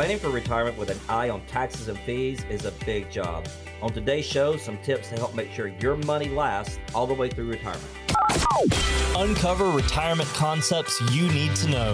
Planning for retirement with an eye on taxes and fees is a big job. On today's show, some tips to help make sure your money lasts all the way through retirement. Uncover retirement concepts you need to know.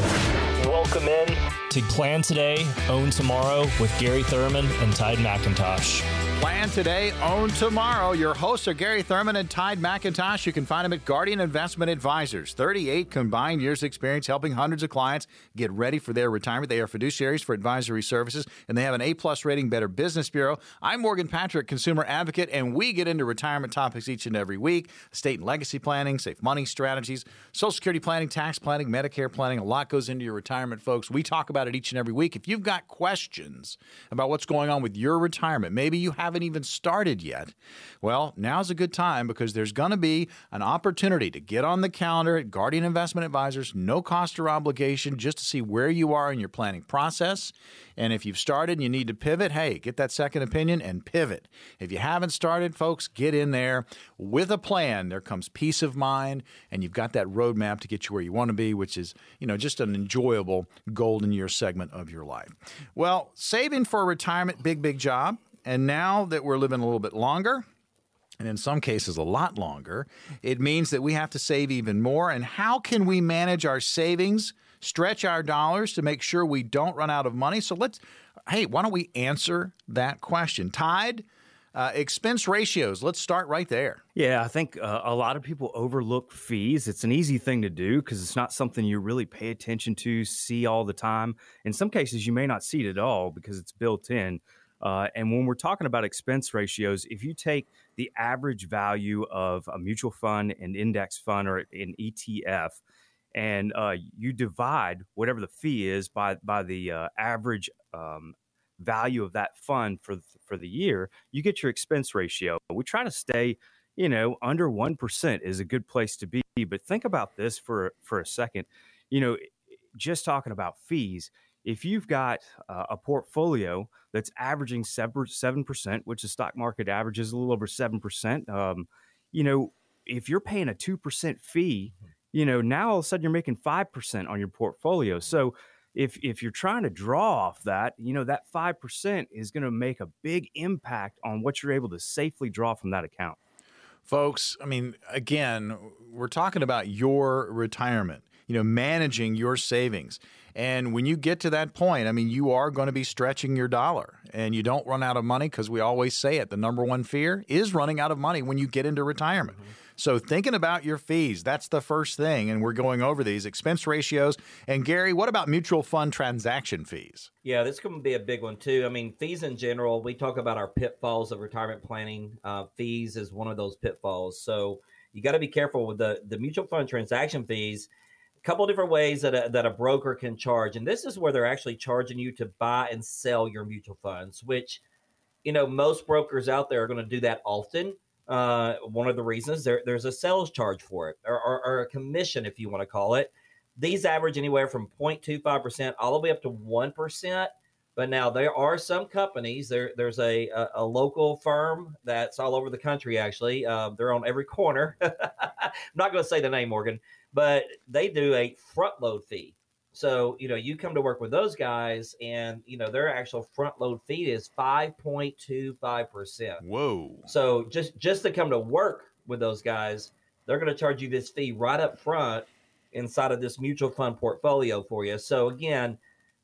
Welcome in to Plan Today, Own Tomorrow with Gary Thurman and Tide McIntosh. Plan today, own tomorrow. Your hosts are Gary Thurman and Tide McIntosh. You can find them at Guardian Investment Advisors. 38 combined years experience helping hundreds of clients get ready for their retirement. They are fiduciaries for advisory services, and they have an A-plus rating Better Business Bureau. I'm Morgan Patrick, consumer advocate, and we get into retirement topics each and every week. Estate and legacy planning, safe money strategies, Social Security planning, tax planning, Medicare planning. A lot goes into your retirement, folks. We talk about it each and every week. If you've got questions about what's going on with your retirement, maybe you haven't even started yet, well, now's a good time because there's going to be an opportunity to get on the calendar at Guardian Investment Advisors, no cost or obligation, just to see where you are in your planning process. And if you've started and you need to pivot, hey, get that second opinion and pivot. If you haven't started, folks, get in there with a plan. There comes peace of mind, and you've got that roadmap to get you where you want to be, which is, you know, just an enjoyable golden year segment of your life. Well, saving for retirement, big, big job. And now that we're living a little bit longer, and in some cases a lot longer, it means that we have to save even more. And how can we manage our savings, stretch our dollars to make sure we don't run out of money? So let's, hey, why don't we answer that question? Tide, uh, expense ratios, let's start right there. Yeah, I think uh, a lot of people overlook fees. It's an easy thing to do because it's not something you really pay attention to, see all the time. In some cases, you may not see it at all because it's built in. Uh, and when we're talking about expense ratios, if you take the average value of a mutual fund, an index fund, or an ETF, and uh, you divide whatever the fee is by by the uh, average um, value of that fund for for the year, you get your expense ratio. We try to stay, you know, under one percent is a good place to be. But think about this for for a second. You know, just talking about fees if you've got uh, a portfolio that's averaging 7%, which the stock market averages a little over 7%, um, you know, if you're paying a 2% fee, mm-hmm. you know, now all of a sudden you're making 5% on your portfolio. So if, if you're trying to draw off that, you know, that 5% is going to make a big impact on what you're able to safely draw from that account. Folks, I mean, again, we're talking about your retirement, you know, managing your savings. And when you get to that point, I mean, you are going to be stretching your dollar and you don't run out of money because we always say it. The number one fear is running out of money when you get into retirement. Mm-hmm. So, thinking about your fees, that's the first thing. And we're going over these expense ratios. And, Gary, what about mutual fund transaction fees? Yeah, this to be a big one, too. I mean, fees in general, we talk about our pitfalls of retirement planning. Uh, fees is one of those pitfalls. So, you got to be careful with the, the mutual fund transaction fees couple different ways that a, that a broker can charge and this is where they're actually charging you to buy and sell your mutual funds which you know most brokers out there are going to do that often uh, one of the reasons there, there's a sales charge for it or, or, or, a commission if you want to call it. These average anywhere from 0.25% all the way up to 1% but now there are some companies there there's a, a, a local firm that's all over the country actually uh, they're on every corner. I'm not going to say the name morgan but they do a front load fee. So, you know, you come to work with those guys and, you know, their actual front load fee is 5.25%. Whoa. So just just to come to work with those guys, they're going to charge you this fee right up front inside of this mutual fund portfolio for you. So again,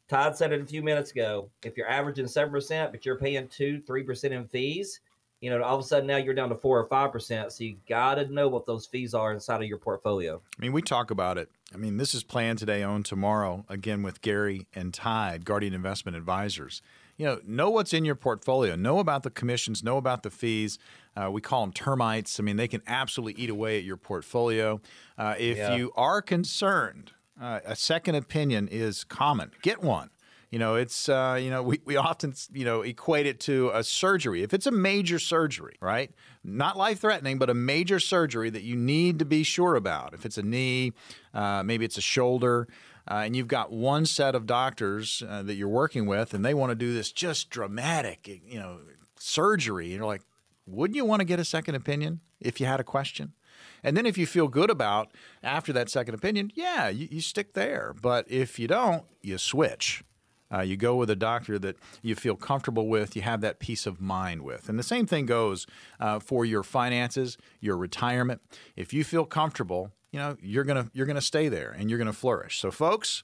Todd said it a few minutes ago. If you're averaging 7%, but you're paying 2 3% in fees, you know, all of a sudden now you're down to four or five percent. So you got to know what those fees are inside of your portfolio. I mean, we talk about it. I mean, this is Plan Today, own tomorrow. Again, with Gary and Tide, Guardian Investment Advisors. You know, know what's in your portfolio. Know about the commissions. Know about the fees. Uh, we call them termites. I mean, they can absolutely eat away at your portfolio. Uh, if yeah. you are concerned, uh, a second opinion is common. Get one. You know, it's uh, you know we, we often you know equate it to a surgery. If it's a major surgery, right? Not life threatening, but a major surgery that you need to be sure about. If it's a knee, uh, maybe it's a shoulder. Uh, and you've got one set of doctors uh, that you're working with, and they want to do this just dramatic, you know, surgery. And you're like, wouldn't you want to get a second opinion if you had a question? And then if you feel good about after that second opinion, yeah, you, you stick there. But if you don't, you switch. Uh, you go with a doctor that you feel comfortable with, you have that peace of mind with. And the same thing goes uh, for your finances, your retirement. If you feel comfortable, you know, you're going to you're going to stay there and you're going to flourish. So folks,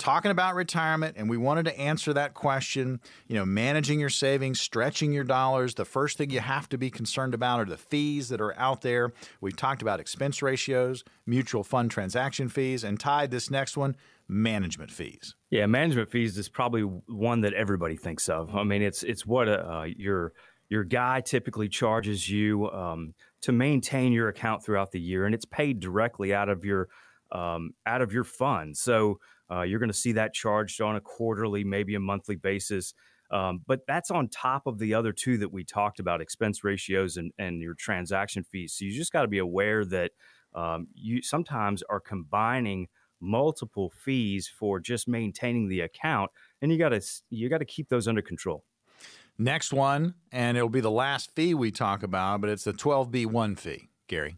talking about retirement and we wanted to answer that question you know managing your savings stretching your dollars the first thing you have to be concerned about are the fees that are out there we've talked about expense ratios mutual fund transaction fees and Tide this next one management fees yeah management fees is probably one that everybody thinks of i mean it's it's what uh, your your guy typically charges you um, to maintain your account throughout the year and it's paid directly out of your um, out of your fund so uh, you're going to see that charged on a quarterly, maybe a monthly basis. Um, but that's on top of the other two that we talked about expense ratios and, and your transaction fees. So you just got to be aware that um, you sometimes are combining multiple fees for just maintaining the account, and you got to you got to keep those under control. Next one, and it'll be the last fee we talk about, but it's the 12B1 fee, Gary.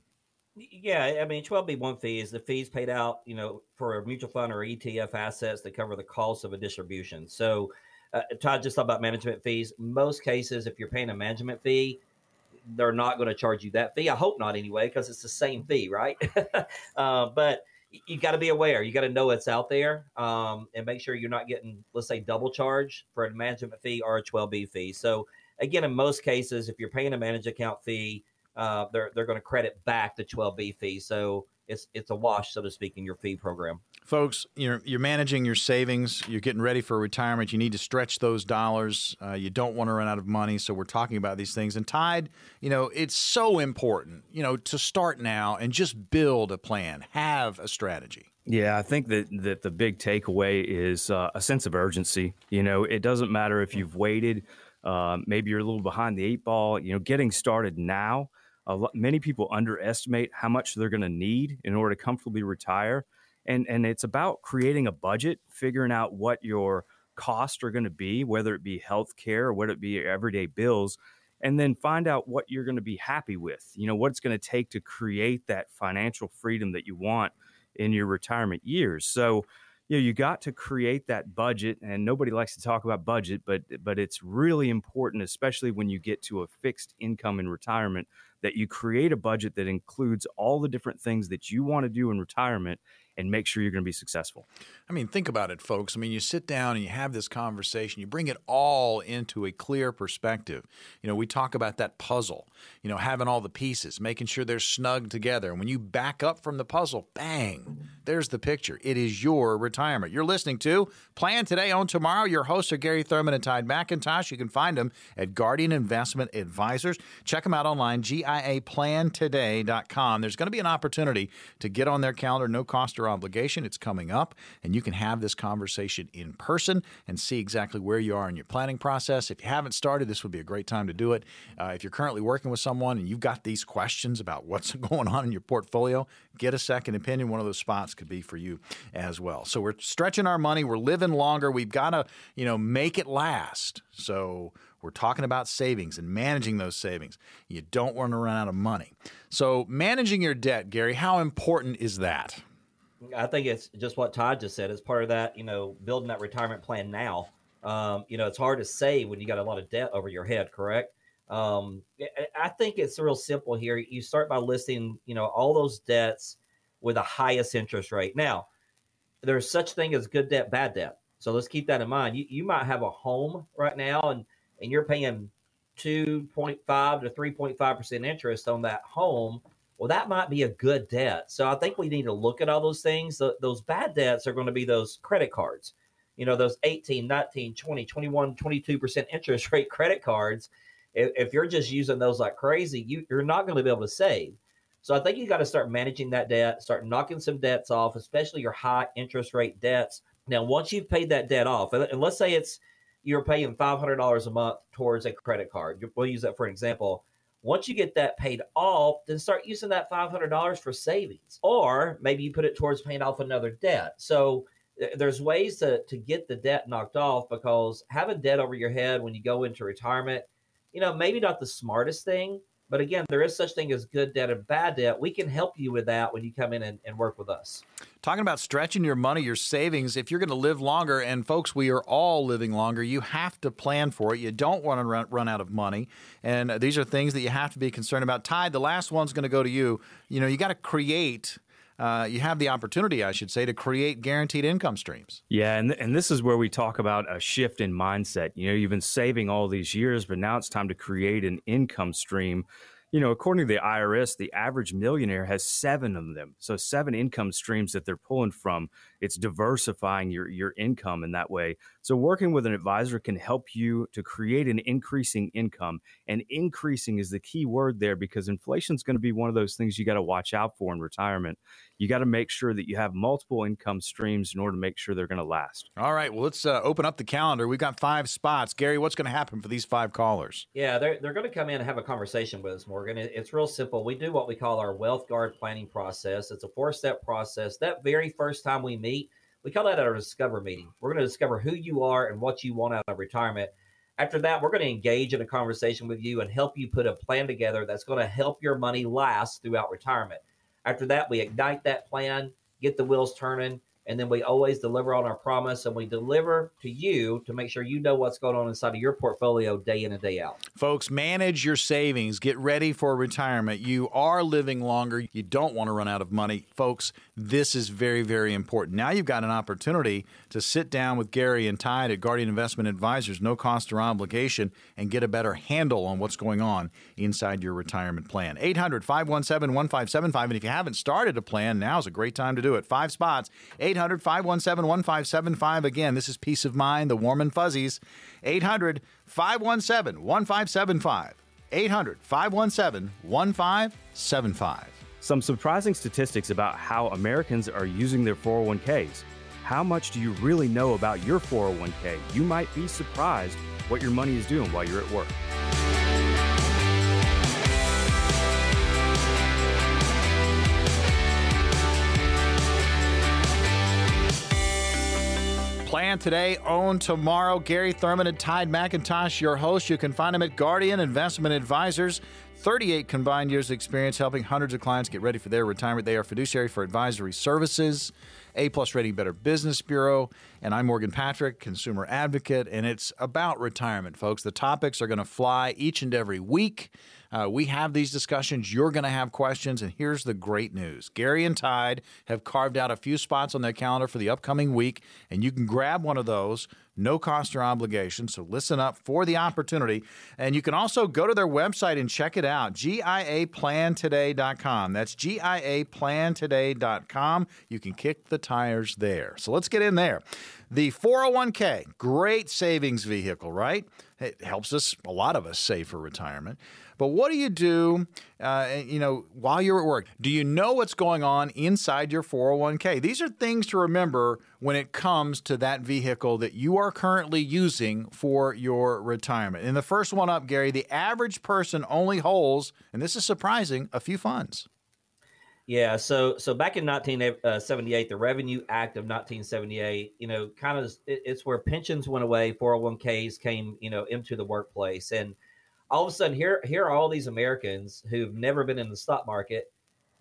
Yeah, I mean, 12B1 fee is the fees paid out, you know, for a mutual fund or ETF assets that cover the cost of a distribution. So, uh, Todd just talked about management fees. Most cases, if you're paying a management fee, they're not going to charge you that fee. I hope not anyway, because it's the same fee, right? uh, but you got to be aware. You got to know it's out there um, and make sure you're not getting, let's say, double charge for a management fee or a 12B fee. So, again, in most cases, if you're paying a managed account fee, uh, they're they're going to credit back the 12B fee. So it's it's a wash, so to speak, in your fee program. Folks, you're you're managing your savings. You're getting ready for retirement. You need to stretch those dollars. Uh, you don't want to run out of money. So we're talking about these things. And Tide, you know, it's so important, you know, to start now and just build a plan, have a strategy. Yeah, I think that that the big takeaway is uh, a sense of urgency. You know, it doesn't matter if you've waited. Uh, maybe you're a little behind the eight ball. You know, getting started now lot, many people underestimate how much they're going to need in order to comfortably retire. And, and it's about creating a budget, figuring out what your costs are going to be, whether it be health care or whether it be your everyday bills, and then find out what you're going to be happy with. You know, what it's going to take to create that financial freedom that you want in your retirement years. So, you know, you got to create that budget, and nobody likes to talk about budget, but but it's really important, especially when you get to a fixed income in retirement, that you create a budget that includes all the different things that you want to do in retirement and make sure you're going to be successful. I mean, think about it, folks. I mean, you sit down and you have this conversation, you bring it all into a clear perspective. You know, we talk about that puzzle, you know, having all the pieces, making sure they're snug together. And when you back up from the puzzle, bang, there's the picture. It is your retirement. You're listening to Plan Today, Own Tomorrow. Your hosts are Gary Thurman and Tide McIntosh. You can find them at Guardian Investment Advisors. Check them out online, GIAPlantoday.com. There's going to be an opportunity to get on their calendar, no cost or obligation. It's coming up, and you can have this conversation in person and see exactly where you are in your planning process. If you haven't started, this would be a great time to do it. Uh, if you're currently working with someone and you've got these questions about what's going on in your portfolio, get a second opinion. One of those spots could be for you as well. So we're stretching our money. We're living longer. We've got to, you know, make it last. So we're talking about savings and managing those savings. You don't want to run out of money. So managing your debt, Gary, how important is that? I think it's just what Todd just said. It's part of that, you know, building that retirement plan now. Um, you know, it's hard to save when you got a lot of debt over your head, correct? Um, I think it's real simple here. You start by listing, you know, all those debts with the highest interest rate. Now, there's such thing as good debt, bad debt. So let's keep that in mind. You, you might have a home right now and, and you're paying 2.5 to 3.5% interest on that home well, that might be a good debt. So I think we need to look at all those things. The, those bad debts are going to be those credit cards, you know, those 18, 19, 20, 21, 22% interest rate credit cards. If, if you're just using those like crazy, you, you're not going to be able to save. So I think you got to start managing that debt, start knocking some debts off, especially your high interest rate debts. Now, once you've paid that debt off, and let's say it's you're paying $500 a month towards a credit card. We'll use that for an example once you get that paid off, then start using that $500 for savings. Or maybe you put it towards paying off another debt. So there's ways to, to get the debt knocked off because having debt over your head when you go into retirement, you know, maybe not the smartest thing, But again, there is such thing as good debt and bad debt. We can help you with that when you come in and, and work with us. Talking about stretching your money, your savings, if you're going to live longer, and folks, we are all living longer, you have to plan for it. You don't want to run, run out of money. And uh, these are things that you have to be concerned about. Tide, the last one's going to go to you. You know, you got to create uh, you have the opportunity, I should say, to create guaranteed income streams. Yeah, and and this is where we talk about a shift in mindset. You know, you've been saving all these years, but now it's time to create an income stream you know, according to the IRS, the average millionaire has seven of them. So seven income streams that they're pulling from. It's diversifying your your income in that way. So working with an advisor can help you to create an increasing income. And increasing is the key word there because inflation is going to be one of those things you got to watch out for in retirement you got to make sure that you have multiple income streams in order to make sure they're going to last. All right. Well, let's uh, open up the calendar. We've got five spots. Gary, what's going to happen for these five callers? Yeah, they're, they're going to come in and have a conversation with us, Morgan. It's real simple. We do what we call our Wealth Guard planning process. It's a four step process. That very first time we meet, we call that our discover meeting. We're going to discover who you are and what you want out of retirement. After that, we're going to engage in a conversation with you and help you put a plan together that's going to help your money last throughout retirement. After that, we ignite that plan, get the wheels turning, and then we always deliver on our promise and we deliver to you to make sure you know what's going on inside of your portfolio day in and day out. Folks, manage your savings. Get ready for retirement. You are living longer. You don't want to run out of money. Folks, this is very, very important. Now you've got an opportunity to sit down with Gary and Tide at Guardian Investment Advisors, no cost or obligation, and get a better handle on what's going on inside your retirement plan. 800 517 1575. And if you haven't started a plan, now's a great time to do it. Five spots. 800 517 1575. Again, this is Peace of Mind, the warm and fuzzies. 800 517 1575. 800 517 1575. Some surprising statistics about how Americans are using their 401ks. How much do you really know about your 401k? You might be surprised what your money is doing while you're at work. Plan today, own tomorrow. Gary Thurman and Tide McIntosh, your host. You can find him at Guardian Investment Advisors. 38 combined years of experience helping hundreds of clients get ready for their retirement. They are fiduciary for advisory services, A plus rating Better Business Bureau, and I'm Morgan Patrick, consumer advocate, and it's about retirement, folks. The topics are going to fly each and every week. Uh, we have these discussions. You're going to have questions. And here's the great news Gary and Tide have carved out a few spots on their calendar for the upcoming week, and you can grab one of those no cost or obligation. So listen up for the opportunity. And you can also go to their website and check it out GIAplantoday.com. That's GIAplantoday.com. You can kick the tires there. So let's get in there. The 401k, great savings vehicle, right? It helps us, a lot of us, save for retirement. But what do you do, uh, you know, while you're at work? Do you know what's going on inside your 401k? These are things to remember when it comes to that vehicle that you are currently using for your retirement. And the first one up, Gary, the average person only holds, and this is surprising, a few funds. Yeah, so so back in 1978, the Revenue Act of 1978, you know, kind of it's where pensions went away, 401ks came, you know, into the workplace, and all of a sudden here here are all these Americans who've never been in the stock market.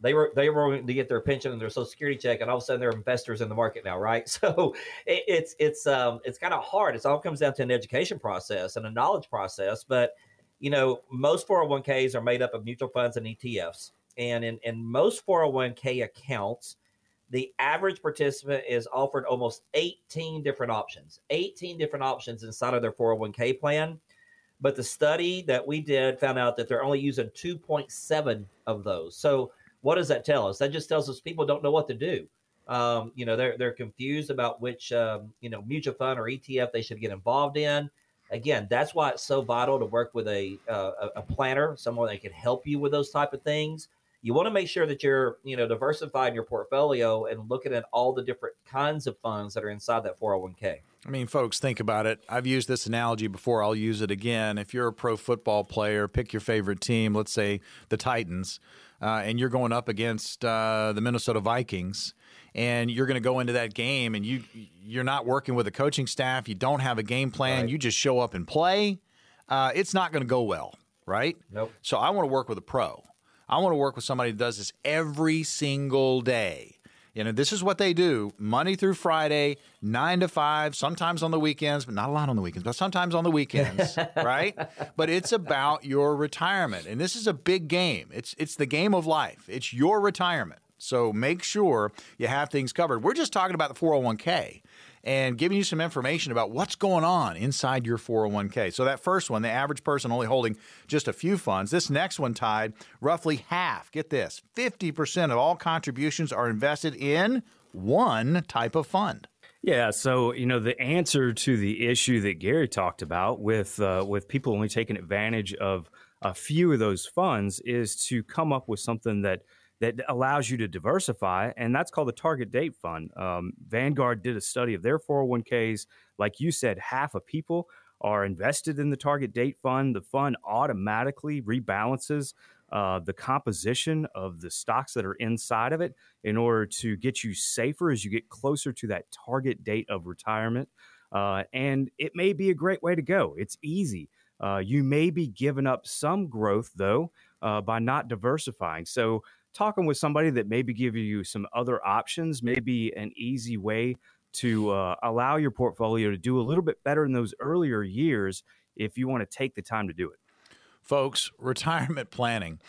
They were they were going to get their pension and their social security check, and all of a sudden they're investors in the market now, right? So it, it's it's um it's kind of hard. It all comes down to an education process and a knowledge process. But you know, most 401ks are made up of mutual funds and ETFs, and in in most 401k accounts, the average participant is offered almost 18 different options, 18 different options inside of their 401k plan but the study that we did found out that they're only using 2.7 of those. So what does that tell us? That just tells us people don't know what to do. Um, you know, they're they're confused about which um, you know mutual fund or ETF they should get involved in. Again, that's why it's so vital to work with a uh, a planner, someone that can help you with those type of things. You want to make sure that you're you know diversifying your portfolio and looking at all the different kinds of funds that are inside that 401k. I mean, folks, think about it. I've used this analogy before. I'll use it again. If you're a pro football player, pick your favorite team, let's say the Titans, uh, and you're going up against uh, the Minnesota Vikings, and you're going to go into that game, and you you're not working with a coaching staff. You don't have a game plan. Right. You just show up and play. Uh, it's not going to go well. right? Nope. So I want to work with a pro. I want to work with somebody that does this every single day. You know, this is what they do Monday through Friday, nine to five, sometimes on the weekends, but not a lot on the weekends, but sometimes on the weekends, right? But it's about your retirement. And this is a big game. It's it's the game of life. It's your retirement. So make sure you have things covered. We're just talking about the 401k and giving you some information about what's going on inside your 401k. So, that first one, the average person only holding just a few funds. This next one, Tide roughly half. Get this 50% of all contributions are invested in one type of fund. Yeah, so you know the answer to the issue that Gary talked about with uh, with people only taking advantage of a few of those funds is to come up with something that that allows you to diversify, and that's called the target date fund. Um, Vanguard did a study of their 401ks. Like you said, half of people are invested in the target date fund. The fund automatically rebalances uh, the composition of the stocks that are inside of it in order to get you safer as you get closer to that target date of retirement. Uh, and it may be a great way to go. It's easy. Uh, you may be giving up some growth, though, uh, by not diversifying. So talking with somebody that maybe give you some other options, maybe an easy way to uh, allow your portfolio to do a little bit better in those earlier years if you want to take the time to do it. Folks, retirement planning.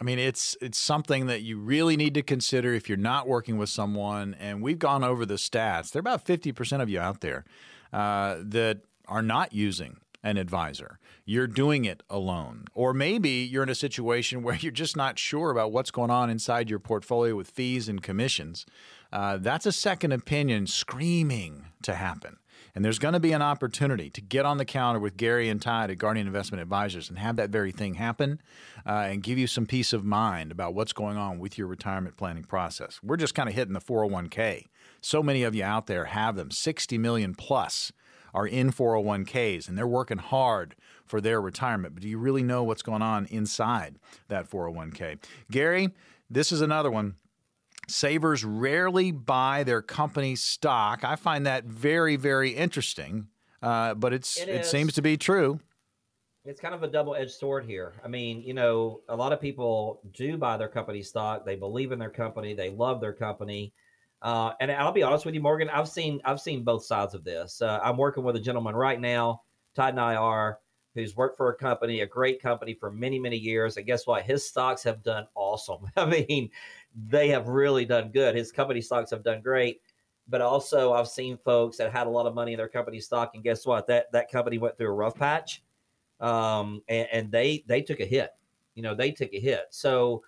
I mean, it's it's something that you really need to consider if you're not working with someone. And we've gone over the stats. There are about 50% of you out there uh, that are not using an advisor. You're doing it alone. Or maybe you're in a situation where you're just not sure about what's going on inside your portfolio with fees and commissions. Uh, that's a second opinion screaming to happen. And there's going to be an opportunity to get on the counter with Gary and Tide at Guardian Investment Advisors and have that very thing happen uh, and give you some peace of mind about what's going on with your retirement planning process. We're just kind of hitting the 401k. So many of you out there have them, 60 million plus are in 401ks and they're working hard for their retirement. But do you really know what's going on inside that 401k? Gary, this is another one. Savers rarely buy their company stock. I find that very, very interesting, uh, but it's it, it seems to be true. It's kind of a double edged sword here. I mean, you know, a lot of people do buy their company stock. They believe in their company. They love their company. Uh, and I'll be honest with you, Morgan. I've seen I've seen both sides of this. Uh, I'm working with a gentleman right now, Todd and I are, who's worked for a company, a great company for many many years. And guess what? His stocks have done awesome. I mean, they have really done good. His company stocks have done great. But also, I've seen folks that had a lot of money in their company stock, and guess what? That that company went through a rough patch, um, and, and they they took a hit. You know, they took a hit. So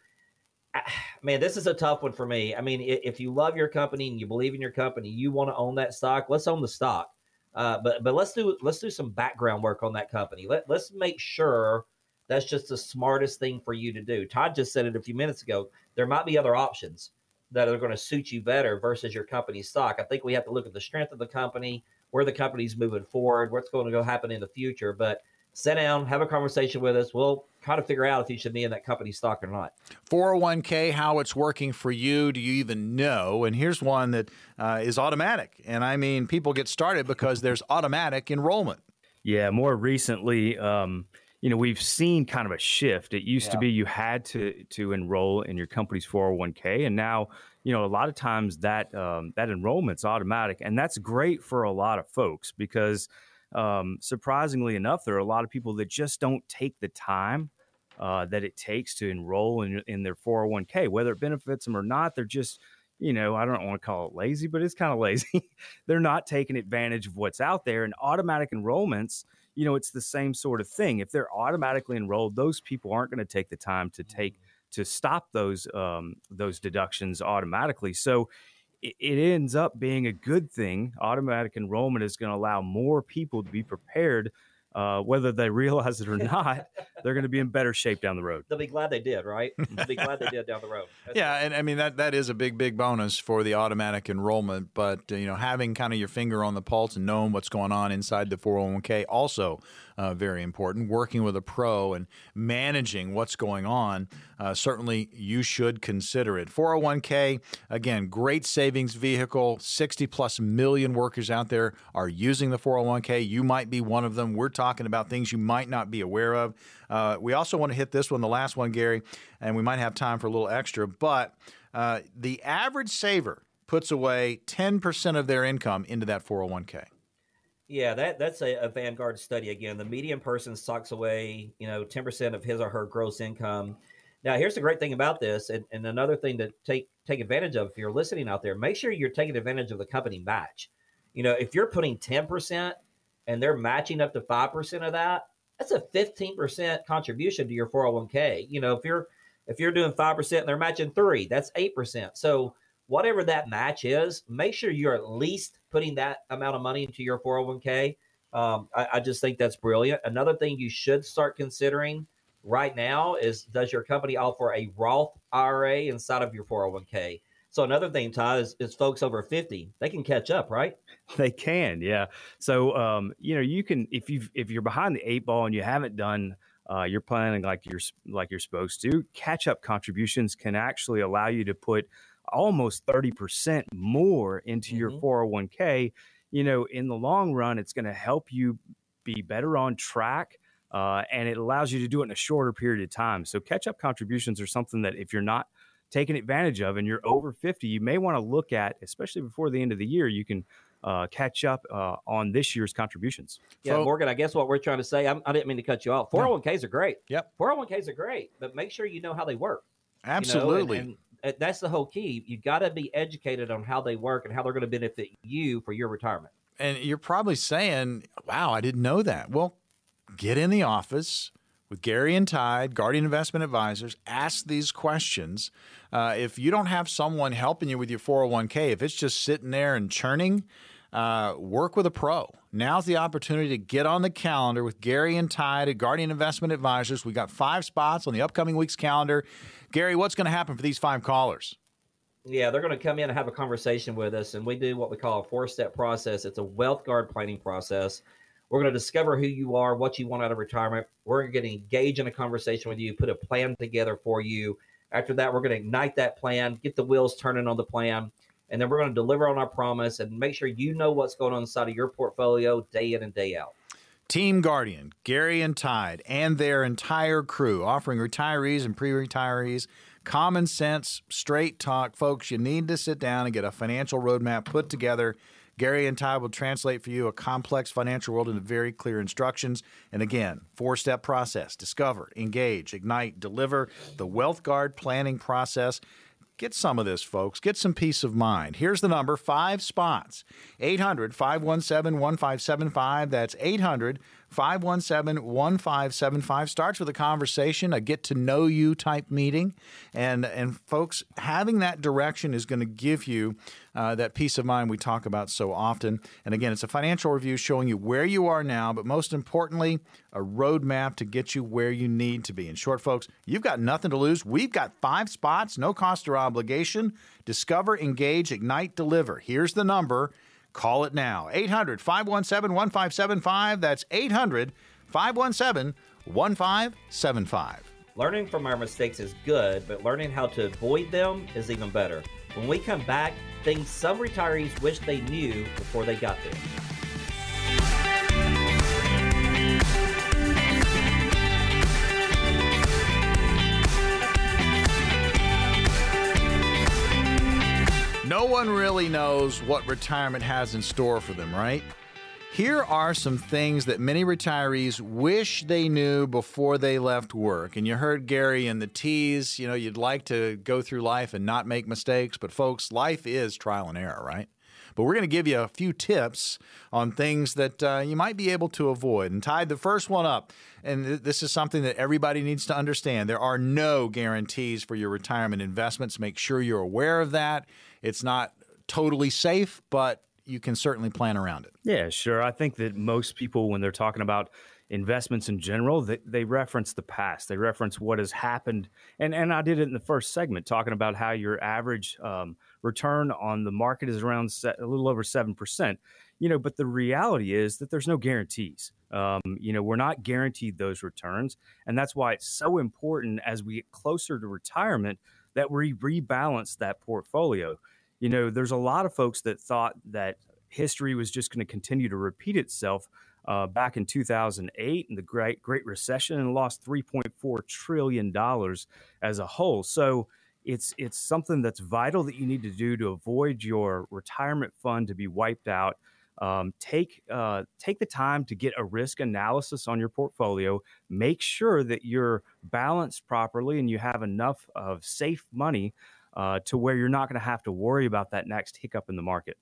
man, this is a tough one for me. I mean, if you love your company and you believe in your company, you want to own that stock. Let's own the stock. Uh, but but let's do let's do some background work on that company. Let let's make sure that's just the smartest thing for you to do. Todd just said it a few minutes ago. There might be other options that are going to suit you better versus your company stock. I think we have to look at the strength of the company, where the company's moving forward, what's going to go happen in the future. But sit down, have a conversation with us. We'll try to figure out if you should be in that company stock or not. 401k, how it's working for you. Do you even know? And here's one that uh, is automatic. And I mean, people get started because there's automatic enrollment. Yeah, more recently, um, you know, we've seen kind of a shift. It used yeah. to be you had to to enroll in your company's 401k, and now, you know, a lot of times that um, that enrollment's automatic, and that's great for a lot of folks because um, surprisingly enough, there are a lot of people that just don't take the time uh, that it takes to enroll in, in their 401k, whether it benefits them or not. They're just, you know, I don't want to call it lazy, but it's kind of lazy. they're not taking advantage of what's out there. And automatic enrollments, you know, it's the same sort of thing. If they're automatically enrolled, those people aren't going to take the time to take to stop those um, those deductions automatically. So it ends up being a good thing. Automatic enrollment is going to allow more people to be prepared uh, whether they realize it or not, they're going to be in better shape down the road. They'll be glad they did, right? They'll be glad they did down the road. That's yeah, and I mean that that is a big big bonus for the automatic enrollment. But uh, you know, having kind of your finger on the pulse and knowing what's going on inside the 401k also uh, very important. Working with a pro and managing what's going on, uh, certainly you should consider it. 401k again, great savings vehicle. 60 plus million workers out there are using the 401k. You might be one of them. We're talking about things you might not be aware of. Uh, we also want to hit this one, the last one, Gary, and we might have time for a little extra. But uh, the average saver puts away 10% of their income into that 401k. Yeah, that that's a, a, Vanguard study again. The median person stocks away, you know, ten percent of his or her gross income. Now, here's the great thing about this, and, and another thing to take take advantage of if you're listening out there, make sure you're taking advantage of the company match. You know, if you're putting ten percent and they're matching up to five percent of that, that's a fifteen percent contribution to your 401k. You know, if you're if you're doing five percent and they're matching three, that's eight percent. So whatever that match is, make sure you're at least putting that amount of money into your 401k. Um, I, I, just think that's brilliant. Another thing you should start considering right now is does your company offer a Roth IRA inside of your 401k? So another thing, Todd, is, is folks over 50, they can catch up, right? They can, yeah. So um, you know, you can if you if you're behind the eight ball and you haven't done uh, you're planning like you're like you're supposed to, catch up contributions can actually allow you to put almost 30% more into mm-hmm. your 401k, you know, in the long run, it's going to help you be better on track. Uh, and it allows you to do it in a shorter period of time. So, catch up contributions are something that if you're not taking advantage of and you're over 50, you may want to look at, especially before the end of the year, you can uh, catch up uh, on this year's contributions. Yeah, so, Morgan, I guess what we're trying to say, I'm, I did not mean to cut you off. 401ks are great. Yep. 401ks are great, but make sure you know how they work. Absolutely. You know, and, and that's the whole key. You got to be educated on how they work and how they're going to benefit you for your retirement. And you're probably saying, "Wow, I didn't know that." Well, get in the office with Gary and Tide, Guardian Investment Advisors. Ask these questions. Uh, if you don't have someone helping you with your 401k, if it's just sitting there and churning, uh, work with a pro. Now's the opportunity to get on the calendar with Gary and Tide at Guardian Investment Advisors. We've got five spots on the upcoming week's calendar. Gary, what's going to happen for these five callers? Yeah, they're going to come in and have a conversation with us, and we do what we call a four step process. It's a wealth guard planning process. We're going to discover who you are, what you want out of retirement. We're going to engage in a conversation with you, put a plan together for you. After that, we're going to ignite that plan, get the wheels turning on the plan, and then we're going to deliver on our promise and make sure you know what's going on inside of your portfolio day in and day out. Team Guardian, Gary and Tide, and their entire crew offering retirees and pre retirees common sense, straight talk. Folks, you need to sit down and get a financial roadmap put together. Gary and Tide will translate for you a complex financial world into very clear instructions. And again, four step process discover, engage, ignite, deliver the Wealth Guard planning process. Get some of this, folks. Get some peace of mind. Here's the number five spots 800 517 1575. That's 800 517 1575 starts with a conversation, a get to know you type meeting. And, and folks, having that direction is going to give you uh, that peace of mind we talk about so often. And again, it's a financial review showing you where you are now, but most importantly, a roadmap to get you where you need to be. In short, folks, you've got nothing to lose. We've got five spots, no cost or obligation. Discover, engage, ignite, deliver. Here's the number Call it now. 800 517 1575. That's 800 517 1575. Learning from our mistakes is good, but learning how to avoid them is even better. When we come back, things some retirees wish they knew before they got there. No one really knows what retirement has in store for them, right? Here are some things that many retirees wish they knew before they left work. And you heard Gary in the tease, you know, you'd like to go through life and not make mistakes, but folks, life is trial and error, right? But we're going to give you a few tips on things that uh, you might be able to avoid. And Tide the first one up, and th- this is something that everybody needs to understand. There are no guarantees for your retirement investments. Make sure you're aware of that. It's not totally safe, but you can certainly plan around it. Yeah, sure. I think that most people, when they're talking about investments in general, they, they reference the past. They reference what has happened. And, and I did it in the first segment, talking about how your average um, return on the market is around a little over 7%. You know, but the reality is that there's no guarantees. Um, you know, we're not guaranteed those returns. And that's why it's so important as we get closer to retirement that we rebalance that portfolio you know, there's a lot of folks that thought that history was just going to continue to repeat itself. uh, back in 2008 in the Great Great Recession and lost 3.4 trillion dollars as a whole. So it's it's something that's vital that you need to do to avoid your retirement fund to be wiped out. Um, take uh, take the time to get a risk analysis on your portfolio. Make sure that you're balanced properly and you have enough of safe money uh, to where you're not going to have to worry about that next hiccup in the market.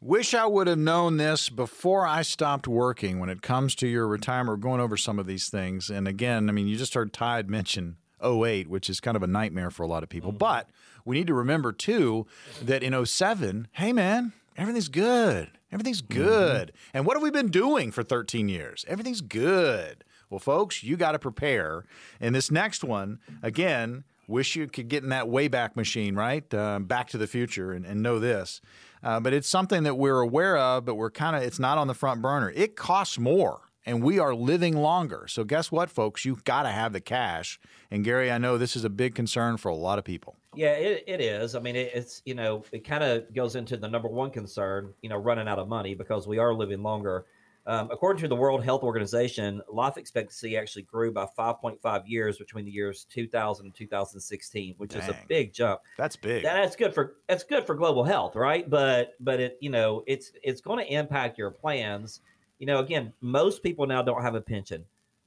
Wish I would have known this before I stopped working when it comes to your retirement. We're going over some of these things. And again, I mean, you just heard Tide mention 08, which is kind of a nightmare for a lot of people. Mm-hmm. But we need to remember, too, that in 07, hey, man, everything's good. Everything's mm-hmm. good. Mm-hmm. And what have we been doing for 13 years? Everything's good. Well, folks, you got to prepare. And this next one, again, wish you could get in that Wayback Machine, right? Uh, back to the future and, and know this. Uh, but it's something that we're aware of, but we're kind of, it's not on the front burner. It costs more and we are living longer. So, guess what, folks? You've got to have the cash. And, Gary, I know this is a big concern for a lot of people. Yeah, it, it is. I mean, it, it's, you know, it kind of goes into the number one concern, you know, running out of money because we are living longer. Um, according to the World Health Organization, life expectancy actually grew by 5.5 years between the years 2000 and 2016, which Dang. is a big jump. That's big. That's good for that's good for global health, right? But but it you know it's it's going to impact your plans. You know, again, most people now don't have a pension.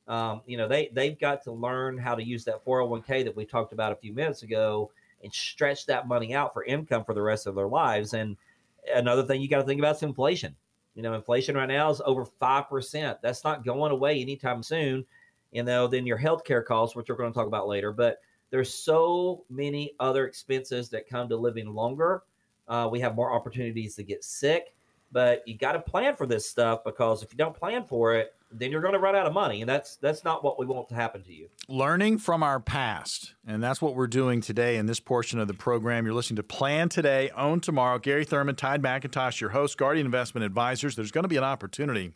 Um, you know, they they've got to learn how to use that 401k that we talked about a few minutes ago and stretch that money out for income for the rest of their lives. And another thing you got to think about is inflation you know, inflation right now is over 5%. That's not going away anytime soon. You know, then your healthcare costs, which we're going to talk about later. But there's so many other expenses that come to living longer. Uh, we have more opportunities to get sick, but you got to plan for this stuff because if you don't plan for it, then you're going to run out of money, and that's that's not what we want to happen to you. Learning from our past, and that's what we're doing today in this portion of the program. You're listening to Plan Today, Own Tomorrow. Gary Thurman, Tide McIntosh, your host, Guardian Investment Advisors. There's going to be an opportunity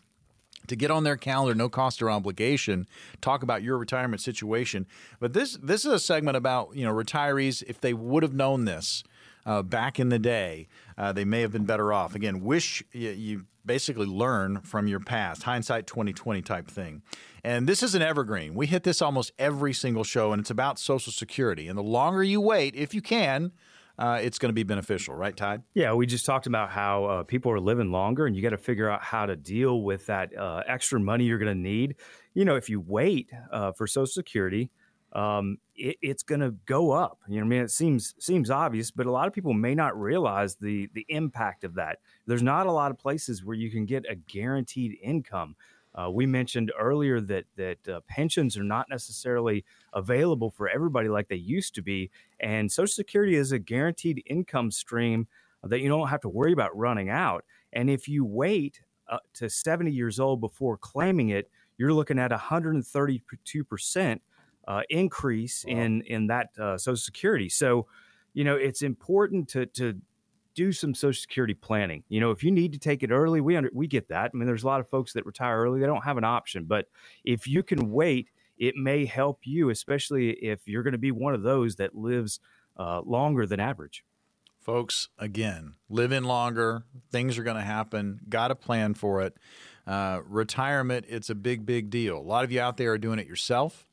to get on their calendar, no cost or obligation, talk about your retirement situation. But this this is a segment about you know retirees if they would have known this uh, back in the day, uh, they may have been better off. Again, wish you, you basically learn from your past, hindsight 2020 type thing. And this is an evergreen. We hit this almost every single show, and it's about Social Security. And the longer you wait, if you can, uh, it's going to be beneficial, right, Tide? Yeah, we just talked about how uh, people are living longer, and you got to figure out how to deal with that uh, extra money you're going to need. You know, if you wait uh, for Social Security, um, it, it's going to go up. You know, I mean, it seems seems obvious, but a lot of people may not realize the the impact of that. There's not a lot of places where you can get a guaranteed income. Uh, we mentioned earlier that that uh, pensions are not necessarily available for everybody like they used to be, and Social Security is a guaranteed income stream that you don't have to worry about running out. And if you wait uh, to 70 years old before claiming it, you're looking at 132 percent uh, increase wow. in in that uh, Social Security. So, you know, it's important to to do some Social Security planning. You know, if you need to take it early, we under, we get that. I mean, there's a lot of folks that retire early; they don't have an option. But if you can wait, it may help you, especially if you're going to be one of those that lives uh, longer than average. Folks, again, live in longer. Things are going to happen. Got to plan for it. Uh, retirement, it's a big, big deal. A lot of you out there are doing it yourself.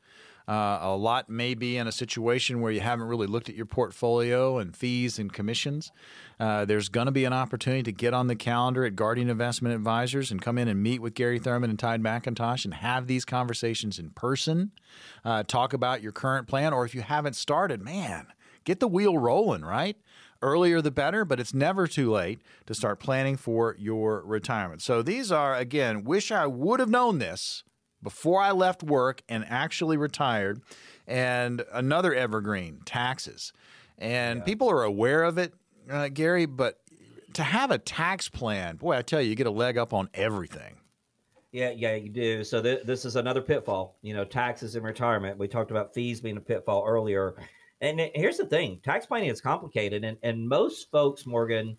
Uh, a lot may be in a situation where you haven't really looked at your portfolio and fees and commissions. Uh, there's going to be an opportunity to get on the calendar at Guardian Investment Advisors and come in and meet with Gary Thurman and Tide McIntosh and have these conversations in person. Uh, talk about your current plan, or if you haven't started, man, get the wheel rolling, right? Earlier the better, but it's never too late to start planning for your retirement. So these are, again, wish I would have known this before I left work and actually retired. And another evergreen, taxes. And yeah. people are aware of it, uh, Gary, but to have a tax plan, boy, I tell you, you get a leg up on everything. Yeah, yeah, you do. So th- this is another pitfall. You know, taxes in retirement. We talked about fees being a pitfall earlier. And here's the thing: tax planning is complicated, and and most folks, Morgan,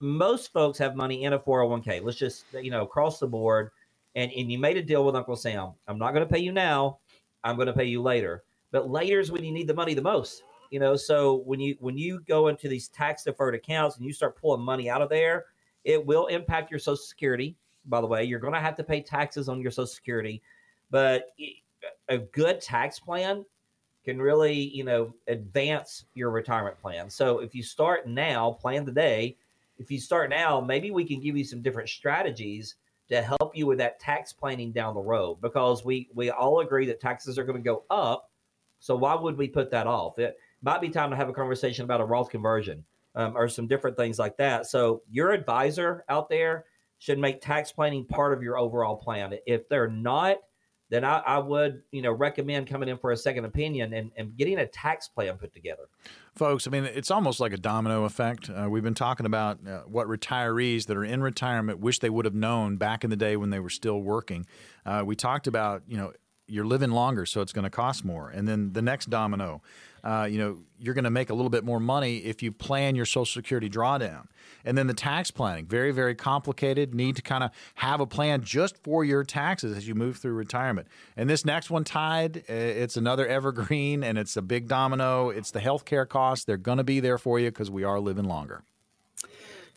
most folks have money in a 401k. Let's just you know across the board and and you made a deal with Uncle Sam. I'm not going to pay you now. I'm going to pay you later. But later is when you need the money the most. You know, so when you when you go into these tax deferred accounts and you start pulling money out of there, it will impact your Social Security. by the way. You're going to have to pay taxes on your Social Security, but a good tax plan can really, you know, advance your retirement plan. So if you start now, plan today. If you start now, maybe we can give you some different strategies to help you with that tax planning down the road because we we all agree that taxes are going to go up. So why would we put that off? It might be time to have a conversation about a Roth conversion um, or some different things like that. So your advisor out there should make tax planning part of your overall plan. If they're not, then I, I, would, you know, recommend coming in for a second opinion and, and getting a tax plan put together. Folks, I mean, it's almost like a domino effect. Uh, we've been talking about uh, what retirees that are in retirement wish they would have known back in the day when they were still working. Uh, we talked about, you know, you're living longer, so it's going to cost more. And then the next domino, uh, you know, you're going to make a little bit more money if you plan your Social Security drawdown. And then the tax planning, very, very complicated. Need to kind of have a plan just for your taxes as you move through retirement. And this next one, Tide, it's another evergreen and it's a big domino. It's the healthcare costs. They're going to be there for you because we are living longer.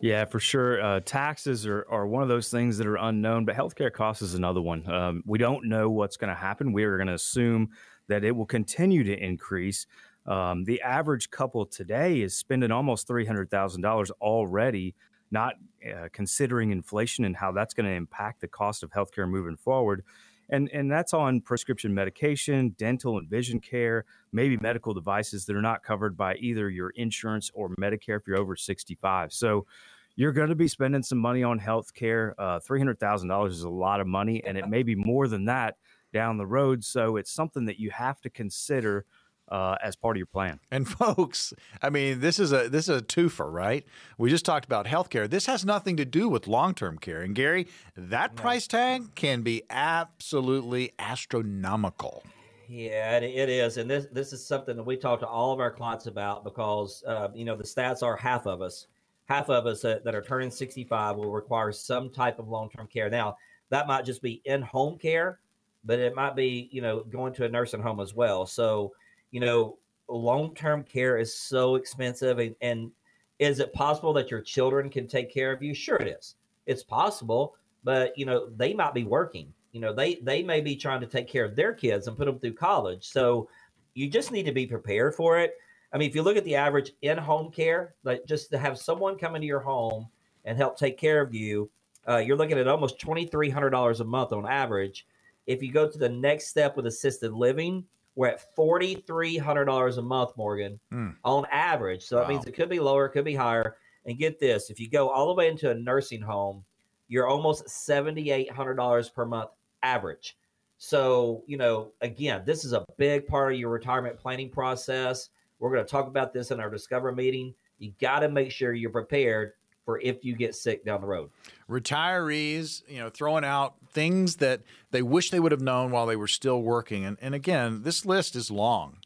Yeah, for sure. Uh, taxes are, are one of those things that are unknown, but healthcare costs is another one. Um, we don't know what's going to happen. We are going to assume that it will continue to increase. Um, the average couple today is spending almost $300,000 already, not uh, considering inflation and how that's going to impact the cost of healthcare moving forward. And, and that's on prescription medication, dental and vision care, maybe medical devices that are not covered by either your insurance or Medicare if you're over 65. So you're going to be spending some money on health care. Uh, $300,000 is a lot of money, and it may be more than that down the road. So it's something that you have to consider uh, as part of your plan. And folks, I mean, this is a this is a twofer, right? We just talked about healthcare. This has nothing to do with long term care. And Gary, that no. price tag can be absolutely astronomical. Yeah, it is, and this this is something that we talk to all of our clients about because uh, you know the stats are half of us, half of us that, that are turning sixty five will require some type of long term care. Now that might just be in home care, but it might be you know going to a nursing home as well. So you know, long term care is so expensive. And, and is it possible that your children can take care of you? Sure, it is. It's possible, but you know, they might be working. You know, they they may be trying to take care of their kids and put them through college. So you just need to be prepared for it. I mean, if you look at the average in home care, like just to have someone come into your home and help take care of you, uh, you're looking at almost twenty three hundred dollars a month on average. If you go to the next step with assisted living, we're at forty three hundred dollars a month, Morgan, mm. on average. So wow. that means it could be lower, it could be higher. And get this: if you go all the way into a nursing home, you're almost seventy eight hundred dollars per month average. So you know, again, this is a big part of your retirement planning process. We're going to talk about this in our Discover meeting. You got to make sure you're prepared for if you get sick down the road. Retirees, you know, throwing out things that they wish they would have known while they were still working. And, and again, this list is long.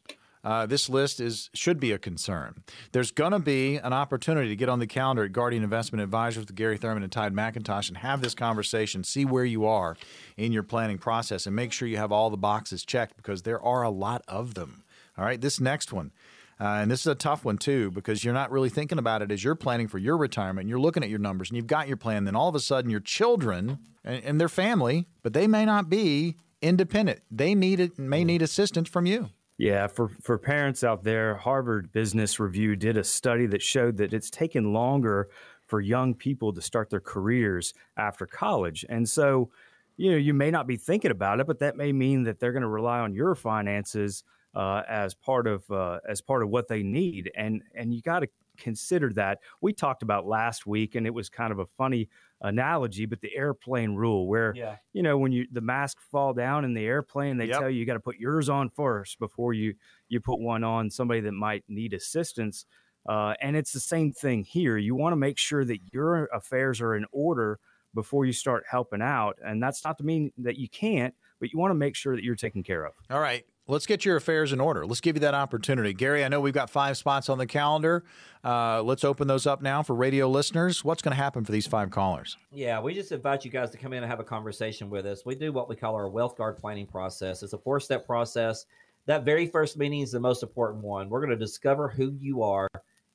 Uh, this list is should be a concern. There's going to be an opportunity to get on the calendar at Guardian Investment Advisors with Gary Thurman and Tide McIntosh and have this conversation, see where you are in your planning process, and make sure you have all the boxes checked because there are a lot of them. All right, this next one uh, and this is a tough one too because you're not really thinking about it as you're planning for your retirement. You're looking at your numbers and you've got your plan. Then all of a sudden, your children and, and their family, but they may not be independent. They need it, may need assistance from you. Yeah, for, for parents out there, Harvard Business Review did a study that showed that it's taken longer for young people to start their careers after college. And so, you know, you may not be thinking about it, but that may mean that they're going to rely on your finances uh, as part of uh, as part of what they need, and and you got to consider that. We talked about last week, and it was kind of a funny analogy, but the airplane rule, where yeah. you know when you the mask fall down in the airplane, they yep. tell you you got to put yours on first before you you put one on somebody that might need assistance. Uh, and it's the same thing here. You want to make sure that your affairs are in order before you start helping out, and that's not to mean that you can't, but you want to make sure that you're taken care of. All right let's get your affairs in order. Let's give you that opportunity. Gary, I know we've got five spots on the calendar. Uh, let's open those up now for radio listeners. What's going to happen for these five callers? Yeah, we just invite you guys to come in and have a conversation with us. We do what we call our Wealth Guard planning process. It's a four step process. That very first meeting is the most important one. We're going to discover who you are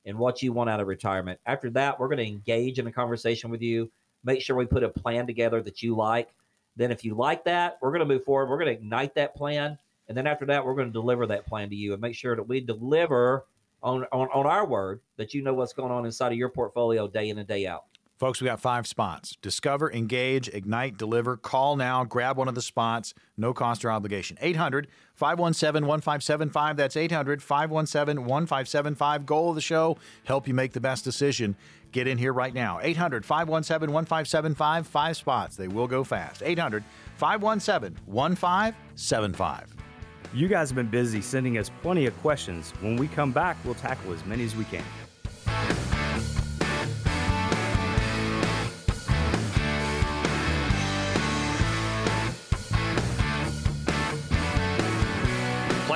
and what you want out of retirement. After that, we're going to engage in a conversation with you make sure we put a plan together that you like. Then, if you like that, we're going to move forward. We're going to ignite that plan. And then after that, we're going to deliver that plan to you and make sure that we deliver on, on, on our word that you know what's going on inside of your portfolio day in and day out. Folks, we got five spots. Discover, engage, ignite, deliver. Call now, grab one of the spots, no cost or obligation. 800 517 1575. That's 800 517 1575. Goal of the show help you make the best decision. Get in here right now. 800 517 1575. Five spots. They will go fast. 800 517 1575. You guys have been busy sending us plenty of questions. When we come back, we'll tackle as many as we can.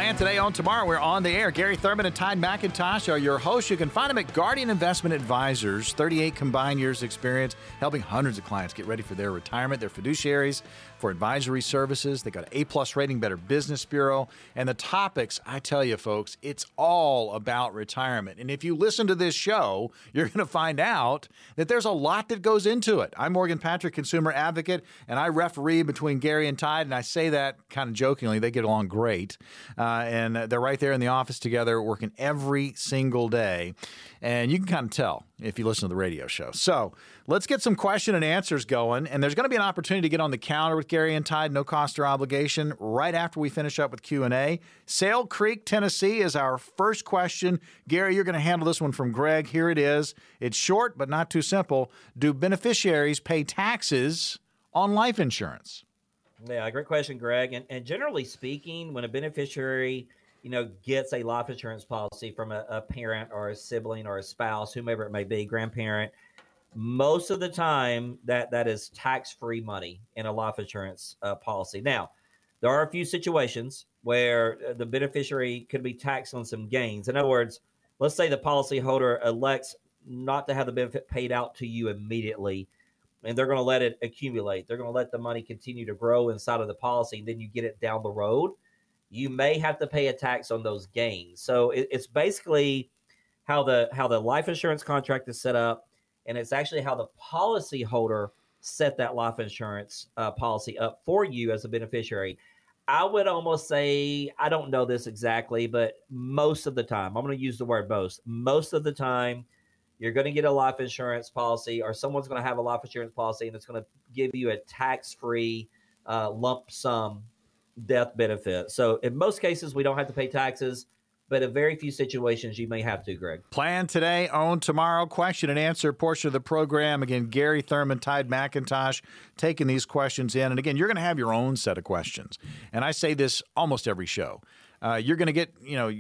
Plan today on tomorrow. We're on the air. Gary Thurman and Tide McIntosh are your hosts. You can find them at Guardian Investment Advisors. 38 combined years experience helping hundreds of clients get ready for their retirement. They're fiduciaries for advisory services. They got an A plus rating, Better Business Bureau, and the topics. I tell you, folks, it's all about retirement. And if you listen to this show, you're going to find out that there's a lot that goes into it. I'm Morgan Patrick, consumer advocate, and I referee between Gary and Tide, and I say that kind of jokingly. They get along great, uh, Uh, and they're right there in the office together, working every single day. And you can kind of tell if you listen to the radio show. So let's get some question and answers going. And there's going to be an opportunity to get on the counter with Gary and Tide, no cost or obligation, right after we finish up with Q&A. Sale Creek, Tennessee is our first question. Gary, you're going to handle this one from Greg. Here it is. It's short, but not too simple. Do beneficiaries pay taxes on life insurance? Yeah, great question, Greg. And, and generally speaking, when a beneficiary – you know, gets a life insurance policy from a, a parent or a sibling or a spouse, whomever it may be, grandparent, most of the time that that is tax-free money in a life insurance uh, policy. Now, there are a few situations where uh, the beneficiary could be taxed on some gains. In other words, let's say the policyholder elects not to have the benefit paid out to you immediately and they're going to let it accumulate. They're going to let the money continue to grow inside of the policy, and then you get it down the road you may have to pay a tax on those gains. So it, it's basically how the how the life insurance contract is set up, and it's actually how the policy holder set that life insurance uh, policy up for you as a beneficiary. I would almost say I don't know this exactly, but most of the time, I'm going to use the word most. Most of the time, you're going to get a life insurance policy, or someone's going to have a life insurance policy, and it's going to give you a tax-free uh, lump sum death benefit. So in most cases, we don't have to pay taxes, but in very few situations, you may have to, Greg. Plan today, own tomorrow. Question and answer portion of the program. Again, Gary Thurman, Tide McIntosh taking these questions in. And again, you're going to have your own set of questions. And I say this almost every show. Uh, you're going to get, you know,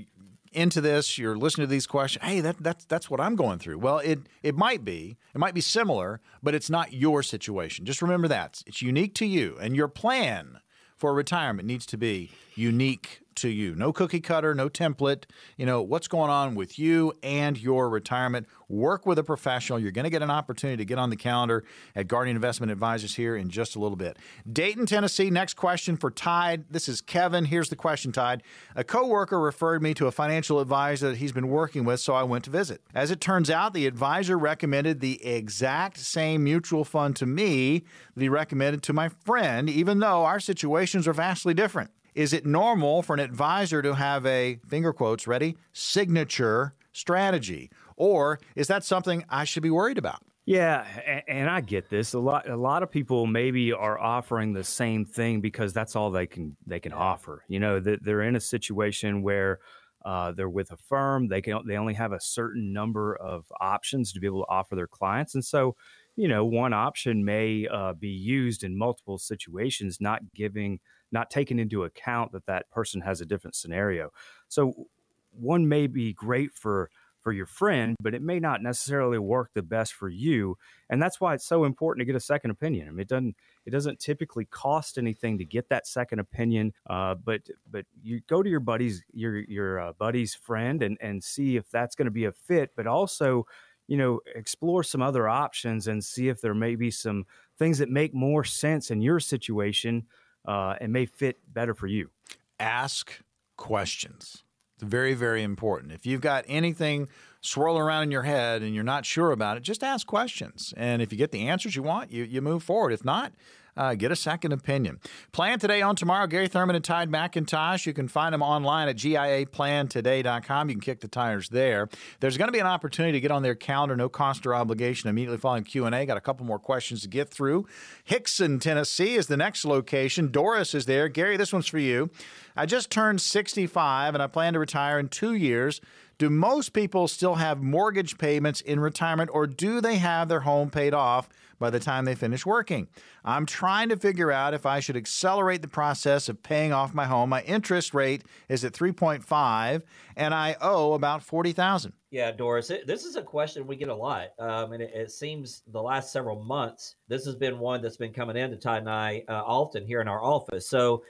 into this, you're listening to these questions. Hey, that, that's that's what I'm going through. Well, it it might be, it might be similar, but it's not your situation. Just remember that it's unique to you, and your plan for retirement needs to be unique to you. No cookie cutter, no template. You know, what's going on with you and your retirement. Work with a professional. You're going to get an opportunity to get on the calendar at Guardian Investment Advisors here in just a little bit. Dayton, Tennessee, next question for Tide. This is Kevin. Here's the question, Tide. A coworker referred me to a financial advisor that he's been working with, so I went to visit. As it turns out, the advisor recommended the exact same mutual fund to me that he recommended to my friend, even though our situations are vastly different. Is it normal for an advisor to have a, finger quotes, ready, signature strategy? Or is that something I should be worried about? Yeah, and I get this. A lot, a lot of people maybe are offering the same thing because that's all they can they can offer. You know, they're in a situation where uh, they're with a firm. They can they only have a certain number of options to be able to offer their clients, and so you know, one option may uh, be used in multiple situations, not giving not taking into account that that person has a different scenario. So one may be great for for your friend, but it may not necessarily work the best for you. And that's why it's so important to get a second opinion. I mean, it doesn't it doesn't typically cost anything to get that second opinion, uh, but but you go to your buddy's your your uh, buddy's friend and and see if that's going to be a fit, but also you know explore some other options and see if there may be some things that make more sense in your situation uh, and may fit better for you. Ask questions. It's very, very important. If you've got anything swirling around in your head and you're not sure about it, just ask questions. And if you get the answers you want, you, you move forward. If not, uh, get a second opinion. Plan today on tomorrow. Gary Thurman and Tide McIntosh. You can find them online at GIAPlantoday.com. You can kick the tires there. There's going to be an opportunity to get on their calendar, no cost or obligation, immediately following Q&A. Got a couple more questions to get through. Hixson, Tennessee is the next location. Doris is there. Gary, this one's for you. I just turned 65 and I plan to retire in two years. Do most people still have mortgage payments in retirement or do they have their home paid off by the time they finish working? I'm trying to figure out if I should accelerate the process of paying off my home. My interest rate is at 3.5 and I owe about 40,000. Yeah, Doris, it, this is a question we get a lot. Um, and it, it, seems the last several months, this has been one that's been coming in to Todd and I uh, often here in our office. So,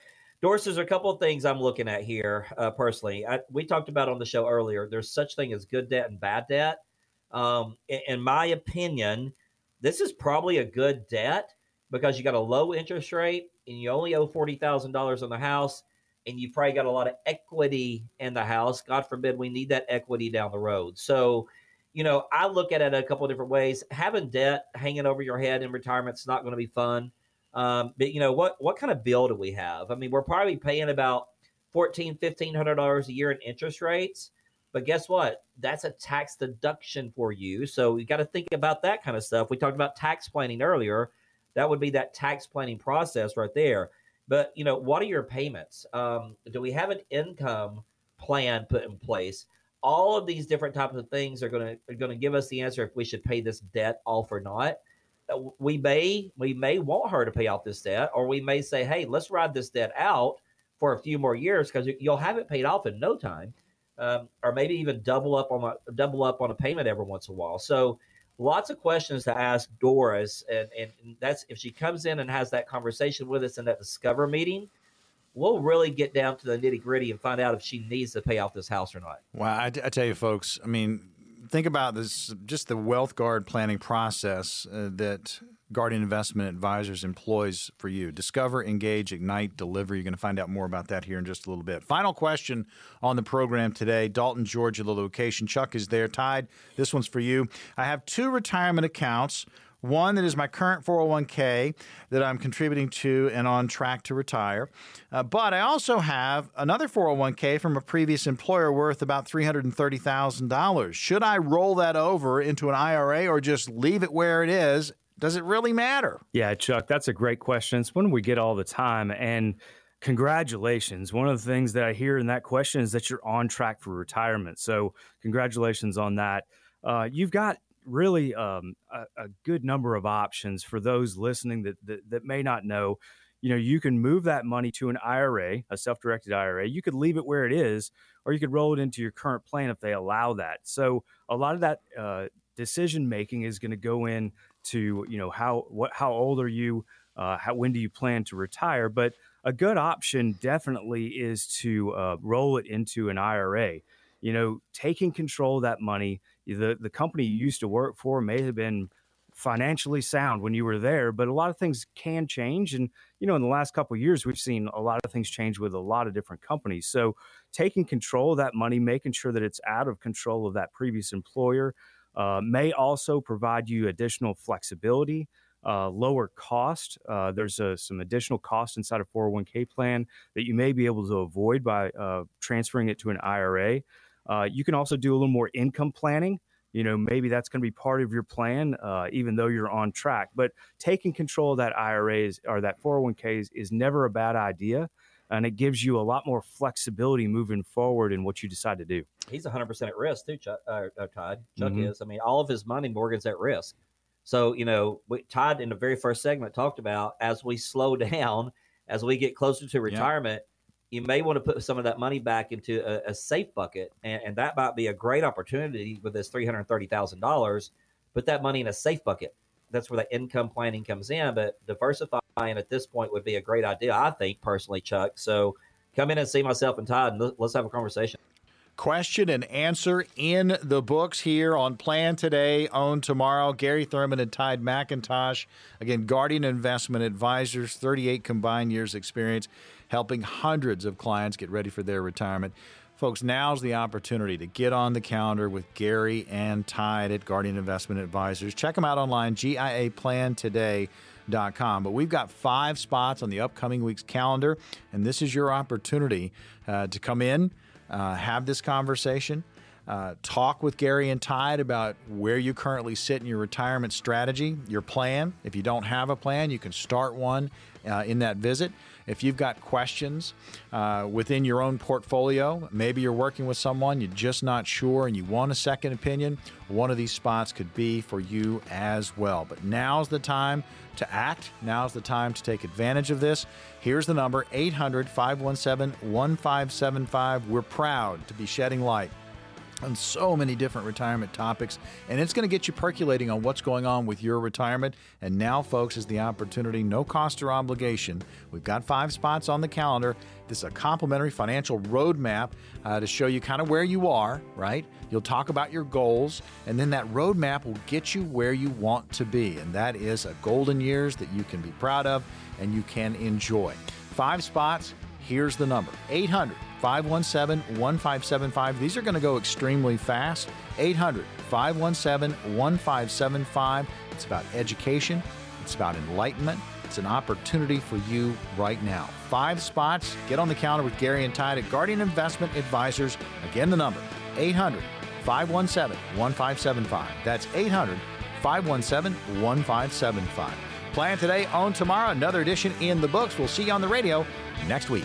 Doris, there's a couple of things I'm looking at here uh, personally. I, we talked about on the show earlier. There's such thing as good debt and bad debt. Um, in, in my opinion, this is probably a good debt because you got a low interest rate and you only owe forty thousand dollars on the house, and you probably got a lot of equity in the house. God forbid we need that equity down the road. So, you know, I look at it a couple of different ways. Having debt hanging over your head in retirement is not going to be fun. Um, but you know what? What kind of bill do we have? I mean, we're probably paying about fourteen, fifteen hundred dollars a year in interest rates. But guess what? That's a tax deduction for you. So you got to think about that kind of stuff. We talked about tax planning earlier. That would be that tax planning process right there. But you know, what are your payments? Um, do we have an income plan put in place? All of these different types of things are going to are going to give us the answer if we should pay this debt off or not we may we may want her to pay off this debt, or we may say, hey, let's ride this debt out for a few more years because you'll have it paid off in no time, um, or maybe even double up on a double up on a payment every once in a while. So lots of questions to ask Doris, and, and that's if she comes in and has that conversation with us in that discover meeting. We'll really get down to the nitty gritty and find out if she needs to pay off this house or not. Well, I, I tell you, folks. I mean, think about this just the wealth guard planning process uh, that Guardian Investment Advisors employs for you. Discover, engage, ignite, deliver. You're going to find out more about that here in just a little bit. Final question on the program today Dalton, Georgia, the location. Chuck is there. Tide, this one's for you. I have two retirement accounts. One that is my current 401k that I'm contributing to and on track to retire. Uh, but I also have another 401k from a previous employer worth about $330,000. Should I roll that over into an IRA or just leave it where it is? Does it really matter? Yeah, Chuck, that's a great question. It's one we get all the time. And congratulations. One of the things that I hear in that question is that you're on track for retirement. So, congratulations on that. Uh, you've got really um, a, a, good number of options for those listening that, that, that may not know. You know, you can move that money to an IRA, a self-directed IRA. You could leave it where it is, or you could roll it into your current plan if they allow that. So a lot of that uh, decision making is going to go in to you know how what how old are you, uh, how when do you plan to retire? But a good option definitely is to uh, roll it into an IRA. You know, taking control of that money the the company you used to work for may have been financially sound when you were there but a lot of things can change and you know in the last couple years we've seen a lot of things change with a lot of different companies so taking control of that money making sure that it's out of control of that previous employer uh, may also provide you additional flexibility uh, lower cost. Uh, there's a, some additional cost inside a 401k plan that you may be able to avoid by uh, transferring it to an IRA. Uh, you can also do a little more income planning. You know, maybe that's going to be part of your plan, uh, even though you're on track. But taking control of that IRA or that 401k is, is never a bad idea. And it gives you a lot more flexibility moving forward in what you decide to do. He's 100% at risk, too, Chuck, uh, uh, Todd. Chuck mm-hmm. is. I mean, all of his money, Morgan's at risk. So, you know, we, Todd in the very first segment talked about as we slow down, as we get closer to retirement, yeah you may want to put some of that money back into a, a safe bucket, and, and, that might be a great opportunity with this three hundred thirty thousand dollars. Put that money in a safe bucket. That's where the income planning comes in. But diversifying at this point would be a great idea, I think personally, Chuck. So come in and see myself and Todd, and let's have a conversation. Question and answer in the books here on Plan Today, Own Tomorrow. Gary Thurman and Tide McIntosh. Again, Guardian Investment Advisors, 38 combined years experience helping hundreds of clients get ready for their retirement. Folks, now's the opportunity to get on the calendar with Gary and Tide at Guardian Investment Advisors. Check them out online, GIAPlantoday.com. But we've got five spots on the upcoming week's calendar, and this is your opportunity uh, to come in, uh, have this conversation. Uh, talk with Gary and Tide about where you currently sit in your retirement strategy, your plan. If you don't have a plan, you can start one uh, in that visit. If you've got questions uh, within your own portfolio, maybe you're working with someone, you're just not sure, and you want a second opinion, one of these spots could be for you as well. But now's the time to act. Now's the time to take advantage of this. Here's the number 800 517 1575. We're proud to be shedding light on so many different retirement topics, and it's going to get you percolating on what's going on with your retirement. And now, folks, is the opportunity, no cost or obligation. We've got five spots on the calendar. This is a complimentary financial roadmap uh, to show you kind of where you are, right? You'll talk about your goals, and then that roadmap will get you where you want to be. And that is a golden years that you can be proud of and you can enjoy. Five spots. Here's the number 800 517 1575. These are going to go extremely fast. 800 517 1575. It's about education, it's about enlightenment. It's an opportunity for you right now. Five spots. Get on the counter with Gary and Tide at Guardian Investment Advisors. Again, the number 800 517 1575. That's 800 517 1575. Plan today, own tomorrow. Another edition in the books. We'll see you on the radio next week.